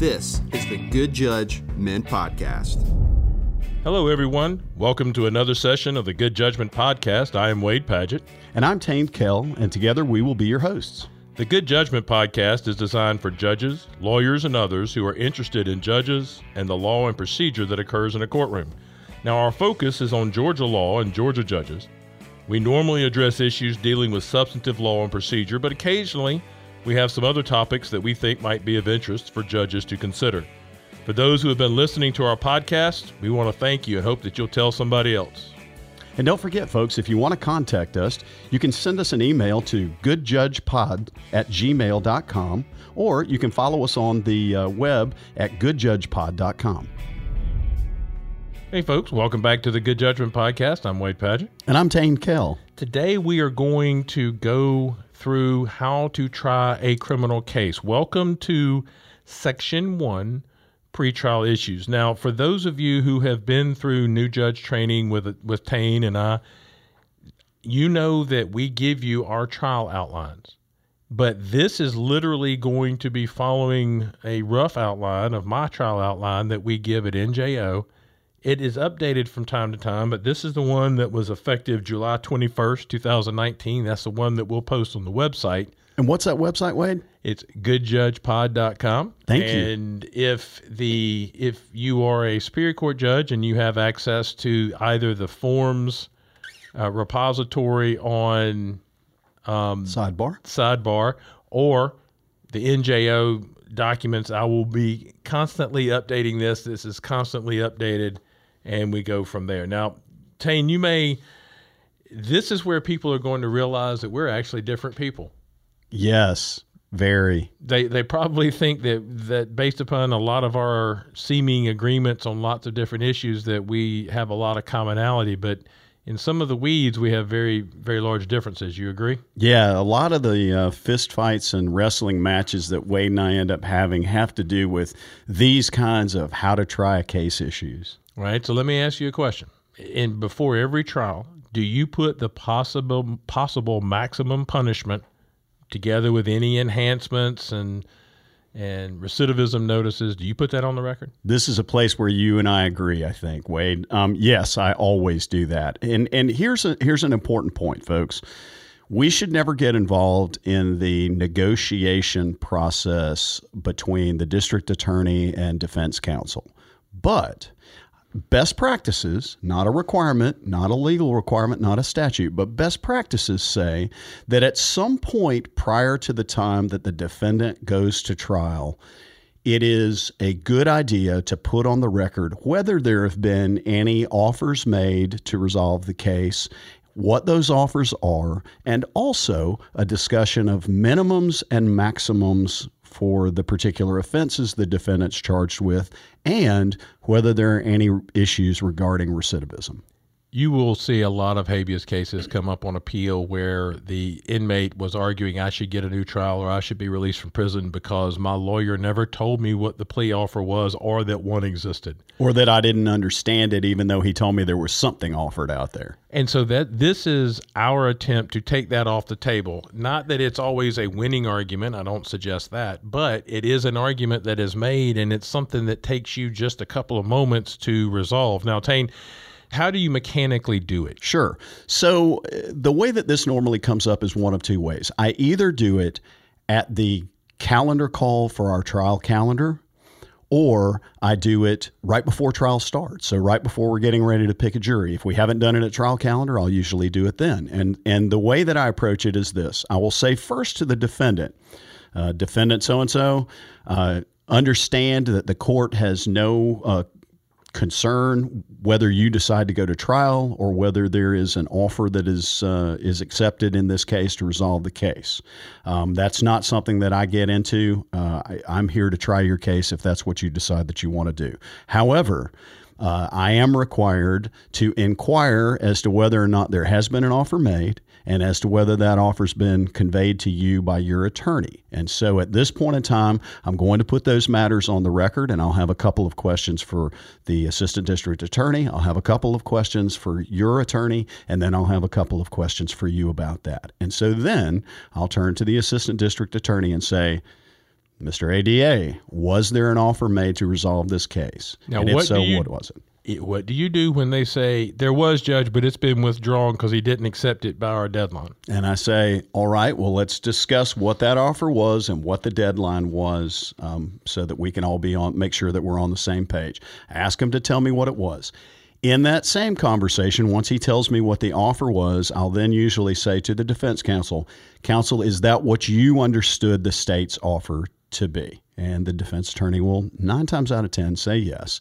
This is the Good Judge Men Podcast. Hello, everyone. Welcome to another session of the Good Judgment Podcast. I am Wade Padgett. And I'm Tain Kell, and together we will be your hosts. The Good Judgment Podcast is designed for judges, lawyers, and others who are interested in judges and the law and procedure that occurs in a courtroom. Now, our focus is on Georgia law and Georgia judges. We normally address issues dealing with substantive law and procedure, but occasionally we have some other topics that we think might be of interest for judges to consider. For those who have been listening to our podcast, we want to thank you and hope that you'll tell somebody else. And don't forget, folks, if you want to contact us, you can send us an email to goodjudgepod at gmail.com, or you can follow us on the uh, web at goodjudgepod.com. Hey, folks, welcome back to the Good Judgment Podcast. I'm Wade Padgett. And I'm Tain Kell. Today, we are going to go through how to try a criminal case. Welcome to Section 1 pretrial issues. Now, for those of you who have been through new judge training with with Tain and I, you know that we give you our trial outlines. But this is literally going to be following a rough outline of my trial outline that we give at NJO it is updated from time to time, but this is the one that was effective July 21st, 2019. That's the one that we'll post on the website. And what's that website, Wade? It's goodjudgepod.com. Thank and you. And if the if you are a Superior Court judge and you have access to either the forms uh, repository on um, sidebar sidebar or the NJO documents, I will be constantly updating this. This is constantly updated and we go from there. Now, Tain, you may. This is where people are going to realize that we're actually different people. Yes, very. They they probably think that that based upon a lot of our seeming agreements on lots of different issues that we have a lot of commonality, but in some of the weeds we have very very large differences. You agree? Yeah, a lot of the uh, fist fights and wrestling matches that Wade and I end up having have to do with these kinds of how to try a case issues. Right. So let me ask you a question. In before every trial, do you put the possible possible maximum punishment together with any enhancements and and recidivism notices? Do you put that on the record? This is a place where you and I agree. I think Wade. Um, yes, I always do that. And and here's a here's an important point, folks. We should never get involved in the negotiation process between the district attorney and defense counsel. But best practices, not a requirement, not a legal requirement, not a statute, but best practices say that at some point prior to the time that the defendant goes to trial, it is a good idea to put on the record whether there have been any offers made to resolve the case what those offers are, and also a discussion of minimums and maximums for the particular offenses the defendant's charged with and whether there are any issues regarding recidivism you will see a lot of habeas cases come up on appeal where the inmate was arguing I should get a new trial or I should be released from prison because my lawyer never told me what the plea offer was or that one existed. Or that I didn't understand it even though he told me there was something offered out there. And so that this is our attempt to take that off the table. Not that it's always a winning argument, I don't suggest that, but it is an argument that is made and it's something that takes you just a couple of moments to resolve. Now, Tain, how do you mechanically do it? Sure. So uh, the way that this normally comes up is one of two ways. I either do it at the calendar call for our trial calendar, or I do it right before trial starts. So right before we're getting ready to pick a jury. If we haven't done it at trial calendar, I'll usually do it then. And and the way that I approach it is this: I will say first to the defendant, uh, defendant so and so, understand that the court has no uh, concern whether you decide to go to trial or whether there is an offer that is uh, is accepted in this case to resolve the case. Um, that's not something that I get into. Uh, I, I'm here to try your case if that's what you decide that you want to do. However, uh, I am required to inquire as to whether or not there has been an offer made and as to whether that offer's been conveyed to you by your attorney. And so at this point in time, I'm going to put those matters on the record and I'll have a couple of questions for the assistant district attorney. I'll have a couple of questions for your attorney, and then I'll have a couple of questions for you about that. And so then I'll turn to the assistant district attorney and say, Mr. ADA, was there an offer made to resolve this case? Now, and if so, you- what was it? It- what do you do when they say there was judge, but it's been withdrawn because he didn't accept it by our deadline? And I say, all right, well, let's discuss what that offer was and what the deadline was um, so that we can all be on, make sure that we're on the same page. Ask him to tell me what it was. In that same conversation, once he tells me what the offer was, I'll then usually say to the defense counsel, Counsel, is that what you understood the state's offer to be? And the defense attorney will nine times out of 10 say yes.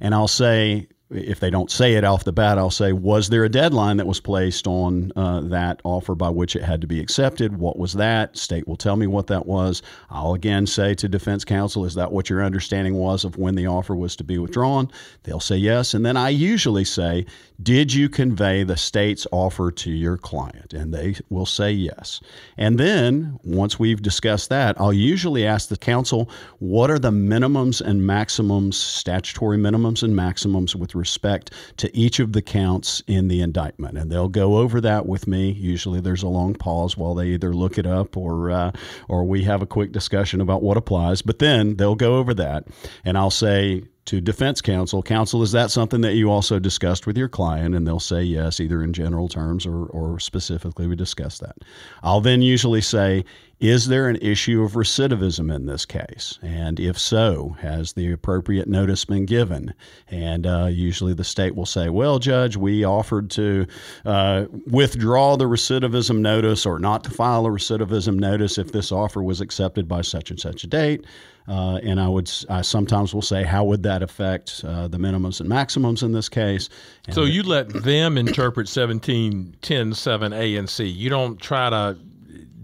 And I'll say, if they don't say it off the bat, I'll say, was there a deadline that was placed on uh, that offer by which it had to be accepted? What was that? State will tell me what that was. I'll again say to defense counsel, is that what your understanding was of when the offer was to be withdrawn? They'll say yes. And then I usually say, did you convey the state's offer to your client? And they will say yes. And then once we've discussed that, I'll usually ask the counsel, what are the minimums and maximums, statutory minimums and maximums with respect to each of the counts in the indictment? And they'll go over that with me. Usually there's a long pause while they either look it up or, uh, or we have a quick discussion about what applies. But then they'll go over that. And I'll say, to defense counsel, counsel, is that something that you also discussed with your client? And they'll say yes, either in general terms or, or specifically we discussed that. I'll then usually say, is there an issue of recidivism in this case? And if so, has the appropriate notice been given? And uh, usually the state will say, well, Judge, we offered to uh, withdraw the recidivism notice or not to file a recidivism notice if this offer was accepted by such and such a date. Uh, and I would I sometimes will say, how would that affect uh, the minimums and maximums in this case? And So you let them interpret 17, 10, 7, A and C. You don't try to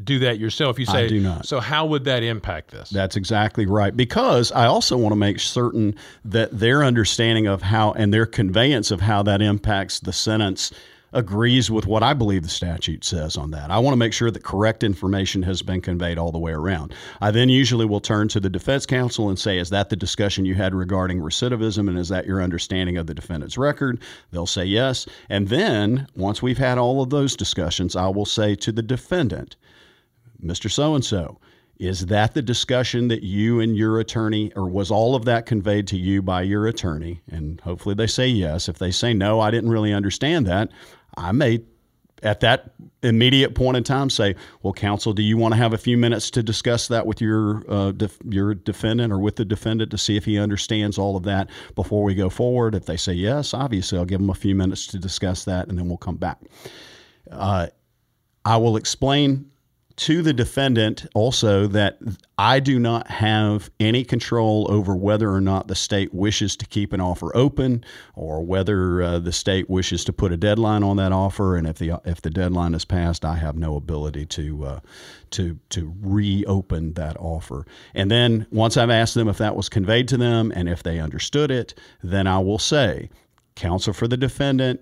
do that yourself. You say, I do not. So how would that impact this? That's exactly right. Because I also want to make certain that their understanding of how and their conveyance of how that impacts the sentence agrees with what I believe the statute says on that. I want to make sure that correct information has been conveyed all the way around. I then usually will turn to the defense counsel and say, Is that the discussion you had regarding recidivism? And is that your understanding of the defendant's record? They'll say yes. And then once we've had all of those discussions, I will say to the defendant, Mr. So and so, is that the discussion that you and your attorney, or was all of that conveyed to you by your attorney? And hopefully they say yes. If they say no, I didn't really understand that, I may at that immediate point in time say, "Well, counsel, do you want to have a few minutes to discuss that with your uh, def- your defendant or with the defendant to see if he understands all of that before we go forward?" If they say yes, obviously I'll give them a few minutes to discuss that, and then we'll come back. Uh, I will explain to the defendant also that I do not have any control over whether or not the state wishes to keep an offer open or whether uh, the state wishes to put a deadline on that offer. And if the if the deadline is passed, I have no ability to uh, to to reopen that offer. And then once I've asked them if that was conveyed to them and if they understood it, then I will say, counsel for the defendant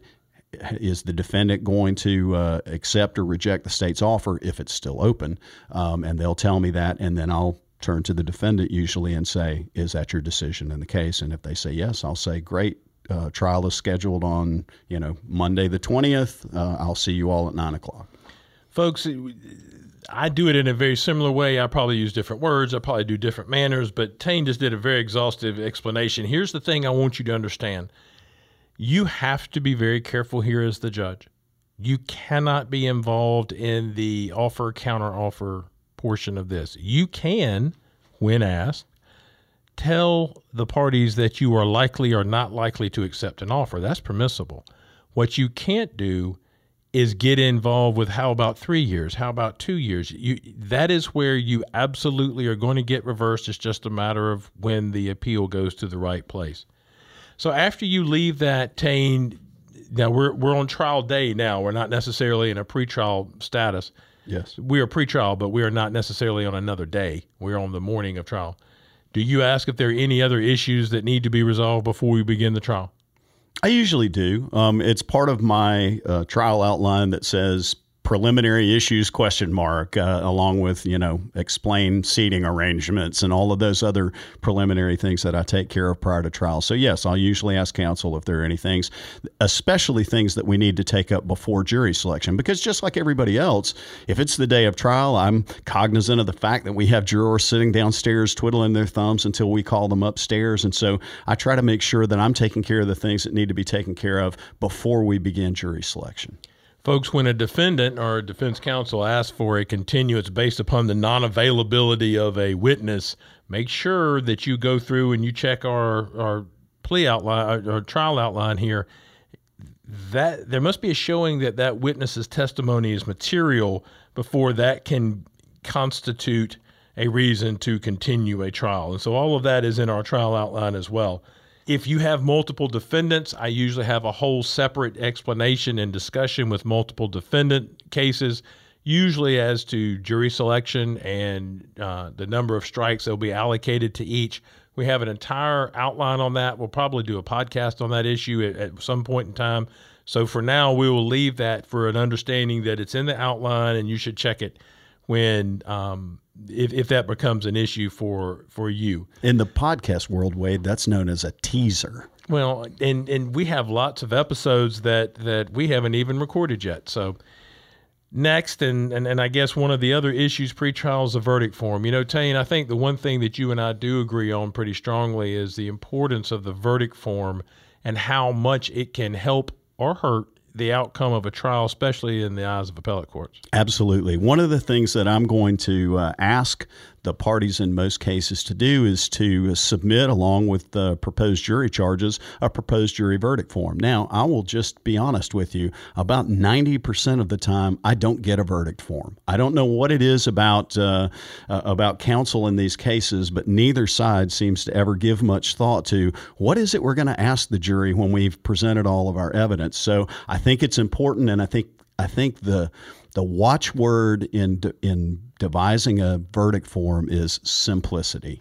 is the defendant going to uh, accept or reject the state's offer if it's still open? Um, and they'll tell me that, and then I'll turn to the defendant usually and say, "Is that your decision in the case?" And if they say yes, I'll say, "Great." Uh, trial is scheduled on you know Monday the twentieth. Uh, I'll see you all at nine o'clock. Folks, I do it in a very similar way. I probably use different words. I probably do different manners, but Tain just did a very exhaustive explanation. Here's the thing I want you to understand you have to be very careful here as the judge. You cannot be involved in the offer counter offer portion of this. You can, when asked, tell the parties that you are likely or not likely to accept an offer. That's permissible. What you can't do is get involved with how about three years? How about two years? You that is where you absolutely are going to get reversed. It's just a matter of when the appeal goes to the right place. So after you leave that Tain, now we're we're on trial day now. We're not necessarily in a pretrial status. Yes. We are pretrial, but we are not necessarily on another day. We're on the morning of trial. Do you ask if there are any other issues that need to be resolved before we begin the trial? I usually do. Um, it's part of my uh, trial outline that says preliminary issues question mark, uh, along with you know explain seating arrangements and all of those other preliminary things that I take care of prior to trial. So yes, I'll usually ask counsel if there are any things, especially things that we need to take up before jury selection, because just like everybody else, if it's the day of trial, I'm cognizant of the fact that we have jurors sitting downstairs twiddling their thumbs until we call them upstairs, and so I try to make sure that I'm taking care of the things that need to be taken care of before we begin jury selection. Folks, when a defendant or a defense counsel asks for a continuance based upon the non availability of a witness, make sure that you go through and you check our, our plea outline, uh, our trial outline here. That there must be a showing that that witness's testimony is material before that can constitute a reason to continue a trial. And so all of that is in our trial outline as well. If you have multiple defendants, I usually have a whole separate explanation and discussion with multiple defendant cases, usually as to jury selection and uh, the number of strikes that will be allocated to each. We have an entire outline on that. We'll probably do a podcast on that issue at, at some point in time. So for now, we will leave that for an understanding that it's in the outline and you should check it when um, if, if that becomes an issue for for you. In the podcast world, Wade, that's known as a teaser. Well, and and we have lots of episodes that that we haven't even recorded yet. So next, and and, and I guess one of the other issues pre-trial is the verdict form. You know, Tain, I think the one thing that you and I do agree on pretty strongly is the importance of the verdict form and how much it can help or hurt the outcome of a trial, especially in the eyes of appellate courts. Absolutely. One of the things that I'm going to uh, ask the parties in most cases to do is to submit, along with the proposed jury charges, a proposed jury verdict form. Now, I will just be honest with you about 90% of the time, I don't get a verdict form. I don't know what it is about, uh, uh, about counsel in these cases, but neither side seems to ever give much thought to what is it we're going to ask the jury when we've presented all of our evidence. So I think it's important, and I think I think the the watchword in in devising a verdict form is simplicity.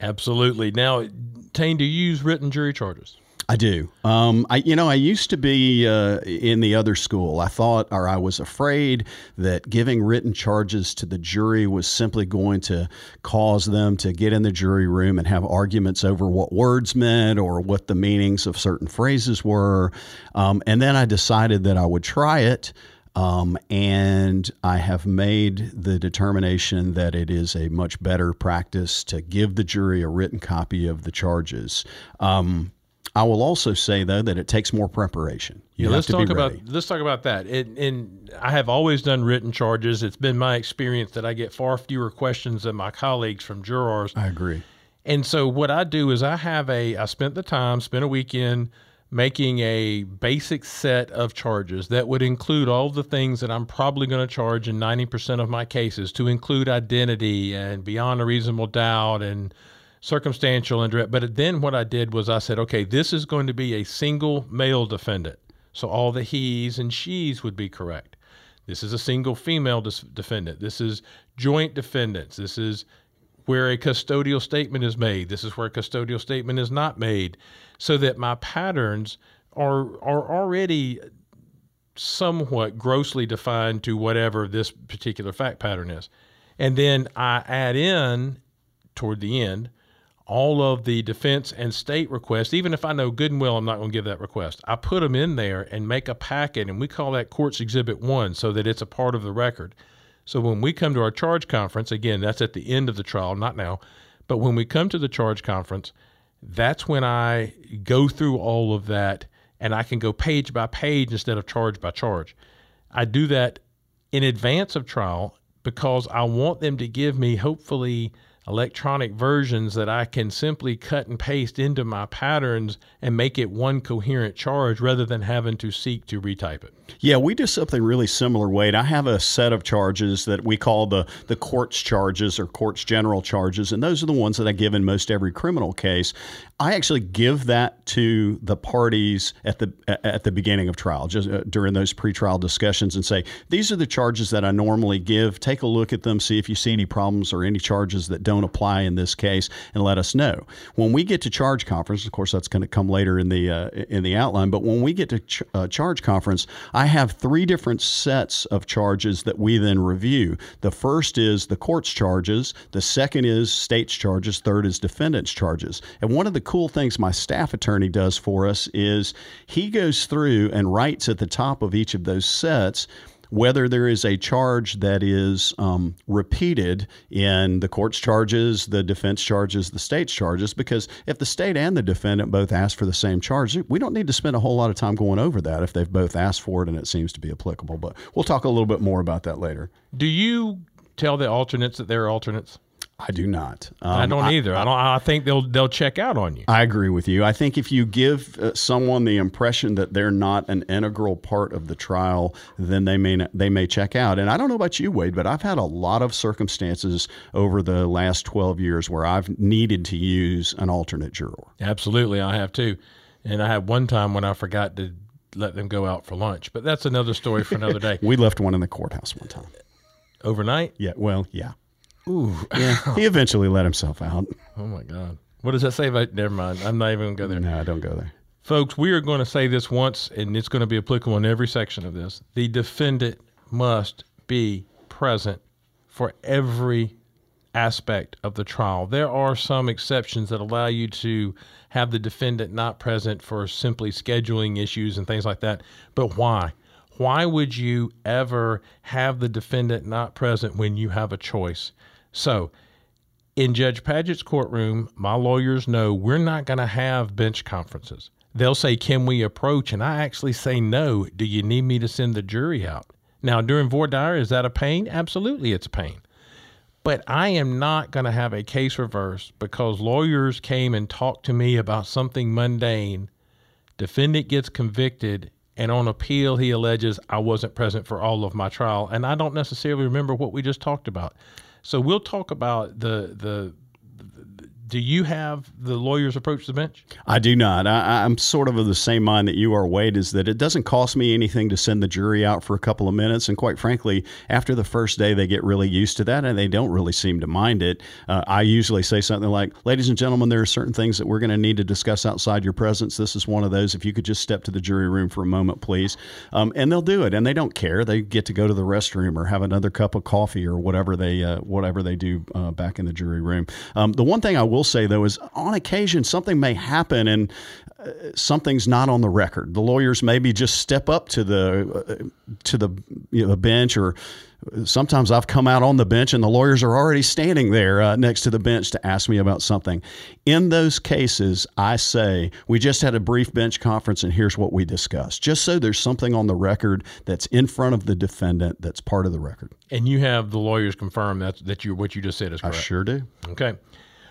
Absolutely. Now, Tain, do you use written jury charges? I do. Um, I, you know, I used to be uh, in the other school. I thought, or I was afraid that giving written charges to the jury was simply going to cause them to get in the jury room and have arguments over what words meant or what the meanings of certain phrases were. Um, and then I decided that I would try it. Um, and I have made the determination that it is a much better practice to give the jury a written copy of the charges. Um, I will also say though that it takes more preparation. You yeah, let's talk about let's talk about that. It, and I have always done written charges. It's been my experience that I get far fewer questions than my colleagues from jurors. I agree. And so what I do is I have a I spent the time, spent a weekend making a basic set of charges that would include all the things that I'm probably going to charge in 90% of my cases to include identity and beyond a reasonable doubt and circumstantial and direct. But then what I did was I said, okay, this is going to be a single male defendant. So all the he's and she's would be correct. This is a single female defendant. This is joint defendants. This is where a custodial statement is made. This is where a custodial statement is not made, so that my patterns are are already somewhat grossly defined to whatever this particular fact pattern is. And then I add in toward the end all of the defense and state requests, even if I know good and well I'm not going to give that request. I put them in there and make a packet, and we call that Courts Exhibit 1 so that it's a part of the record. So when we come to our charge conference, again, that's at the end of the trial, not now, but when we come to the charge conference, that's when I go through all of that and I can go page by page instead of charge by charge. I do that in advance of trial because I want them to give me, hopefully, electronic versions that I can simply cut and paste into my patterns and make it one coherent charge rather than having to seek to retype it. Yeah, we do something really similar, Wade. I have a set of charges that we call the the courts charges or courts general charges, and those are the ones that I give in most every criminal case. I actually give that to the parties at the at the beginning of trial, just uh, during those pretrial discussions, and say these are the charges that I normally give. Take a look at them, see if you see any problems or any charges that don't apply in this case and let us know. When we get to charge conference, of course, that's going to come later in the uh, in the outline. But when we get to ch- uh, charge conference, I have three different sets of charges that we then review. The first is the court's charges. The second is state's charges. Third is defendant's charges. And one of the cool things my staff attorney does for us is he goes through and writes at the top of each of those sets whether there is a charge that is um, repeated in the court's charges, the defense charges, the state's charges, because if the state and the defendant both ask for the same charge, we don't need to spend a whole lot of time going over that if they've both asked for it and it seems to be applicable. But we'll talk a little bit more about that later. Do you tell the alternates that they're alternates? I do not. Um, I don't either. I, I, don't. I think they'll they'll check out on you. I agree with you. I think if you give uh, someone the impression that they're not an integral part of the trial, then they may not, they may check out. And I don't know about you, Wade, but I've had a lot of circumstances over the last twelve years where I've needed to use an alternate juror. Absolutely, I have too. And I had one time when I forgot to let them go out for lunch, but that's another story for another day. we left one in the courthouse one time. Overnight? Yeah. Well, yeah. Ooh. Yeah. he eventually let himself out. Oh my God. What does that say about? Never mind. I'm not even going to go there. No, I don't go there. Folks, we are going to say this once, and it's going to be applicable in every section of this. The defendant must be present for every aspect of the trial. There are some exceptions that allow you to have the defendant not present for simply scheduling issues and things like that. But why? Why would you ever have the defendant not present when you have a choice? So, in Judge Padgett's courtroom, my lawyers know we're not going to have bench conferences. They'll say, Can we approach? And I actually say, No. Do you need me to send the jury out? Now, during voir dire, is that a pain? Absolutely, it's a pain. But I am not going to have a case reversed because lawyers came and talked to me about something mundane. Defendant gets convicted, and on appeal, he alleges I wasn't present for all of my trial. And I don't necessarily remember what we just talked about. So we'll talk about the the. Do you have the lawyers approach the bench? I do not. I, am sort of of the same mind that you are, Wade, is that it doesn't cost me anything to send the jury out for a couple of minutes. And quite frankly, after the first day, they get really used to that and they don't really seem to mind it. Uh, I usually say something like, Ladies and gentlemen, there are certain things that we're going to need to discuss outside your presence. This is one of those. If you could just step to the jury room for a moment, please. Um, and they'll do it. And they don't care. They get to go to the restroom or have another cup of coffee or whatever they, uh, whatever they do uh, back in the jury room. Um, the one thing I will say, though, is on occasion something may happen and uh, something's not on the record. The lawyers maybe just step up to the uh, to the you know, bench, or sometimes I've come out on the bench and the lawyers are already standing there uh, next to the bench to ask me about something. In those cases, I say we just had a brief bench conference and here's what we discussed, just so there's something on the record that's in front of the defendant that's part of the record. And you have the lawyers confirm that that you what you just said is correct. I sure do. Okay.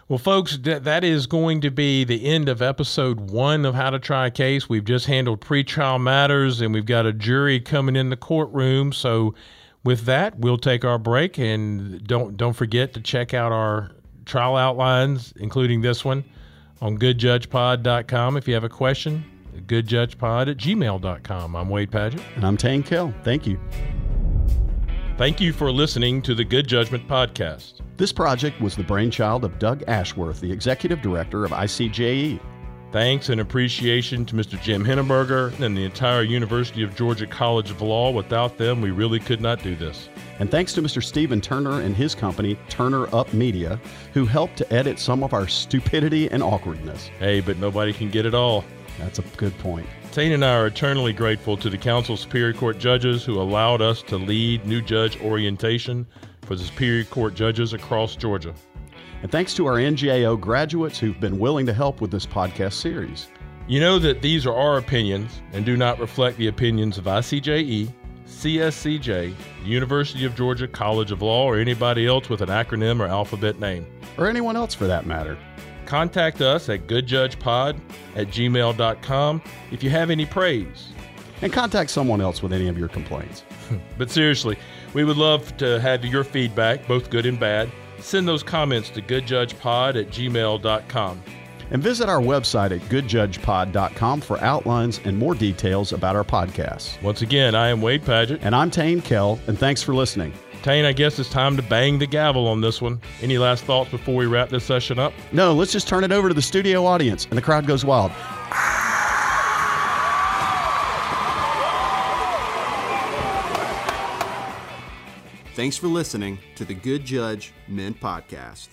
Well, folks, that, is going to be the end of episode one of How to Try a Case. We've just handled pretrial matters and we've got a jury coming in the courtroom. So, with that, we'll take our break and don't don't forget to check out our trial outlines, including this one, on goodjudgepod.com. If you have a question, goodjudgepod at gmail.com. I'm Wade Padgett. And I'm Tain Kell. Thank you. Thank you for listening to the Good Judgment Podcast. This project was the brainchild of Doug Ashworth, the executive director of ICJE. Thanks and appreciation to Mr. Jim Henneberger and the entire University of Georgia College of Law. Without them, we really could not do this. And thanks to Mr. Stephen Turner and his company, Turner Up Media, who helped to edit some of our stupidity and awkwardness. Hey, but nobody can get it all. That's a good point. Tain and I are eternally grateful to the Council of Superior Court judges who allowed us to lead new judge orientation for the Superior Court judges across Georgia. And thanks to our NJO graduates who've been willing to help with this podcast series. You know that these are our opinions and do not reflect the opinions of ICJE, CSCJ, University of Georgia College of Law, or anybody else with an acronym or alphabet name. Or anyone else for that matter. Contact us at goodjudgepod at gmail.com if you have any praise. And contact someone else with any of your complaints. but seriously, we would love to have your feedback, both good and bad. Send those comments to goodjudgepod at gmail.com. And visit our website at goodjudgepod.com for outlines and more details about our podcasts. Once again, I am Wade Padgett. And I'm Tain Kell, and thanks for listening. Tain, I guess it's time to bang the gavel on this one. Any last thoughts before we wrap this session up? No, let's just turn it over to the studio audience, and the crowd goes wild. Thanks for listening to the Good Judge Men Podcast.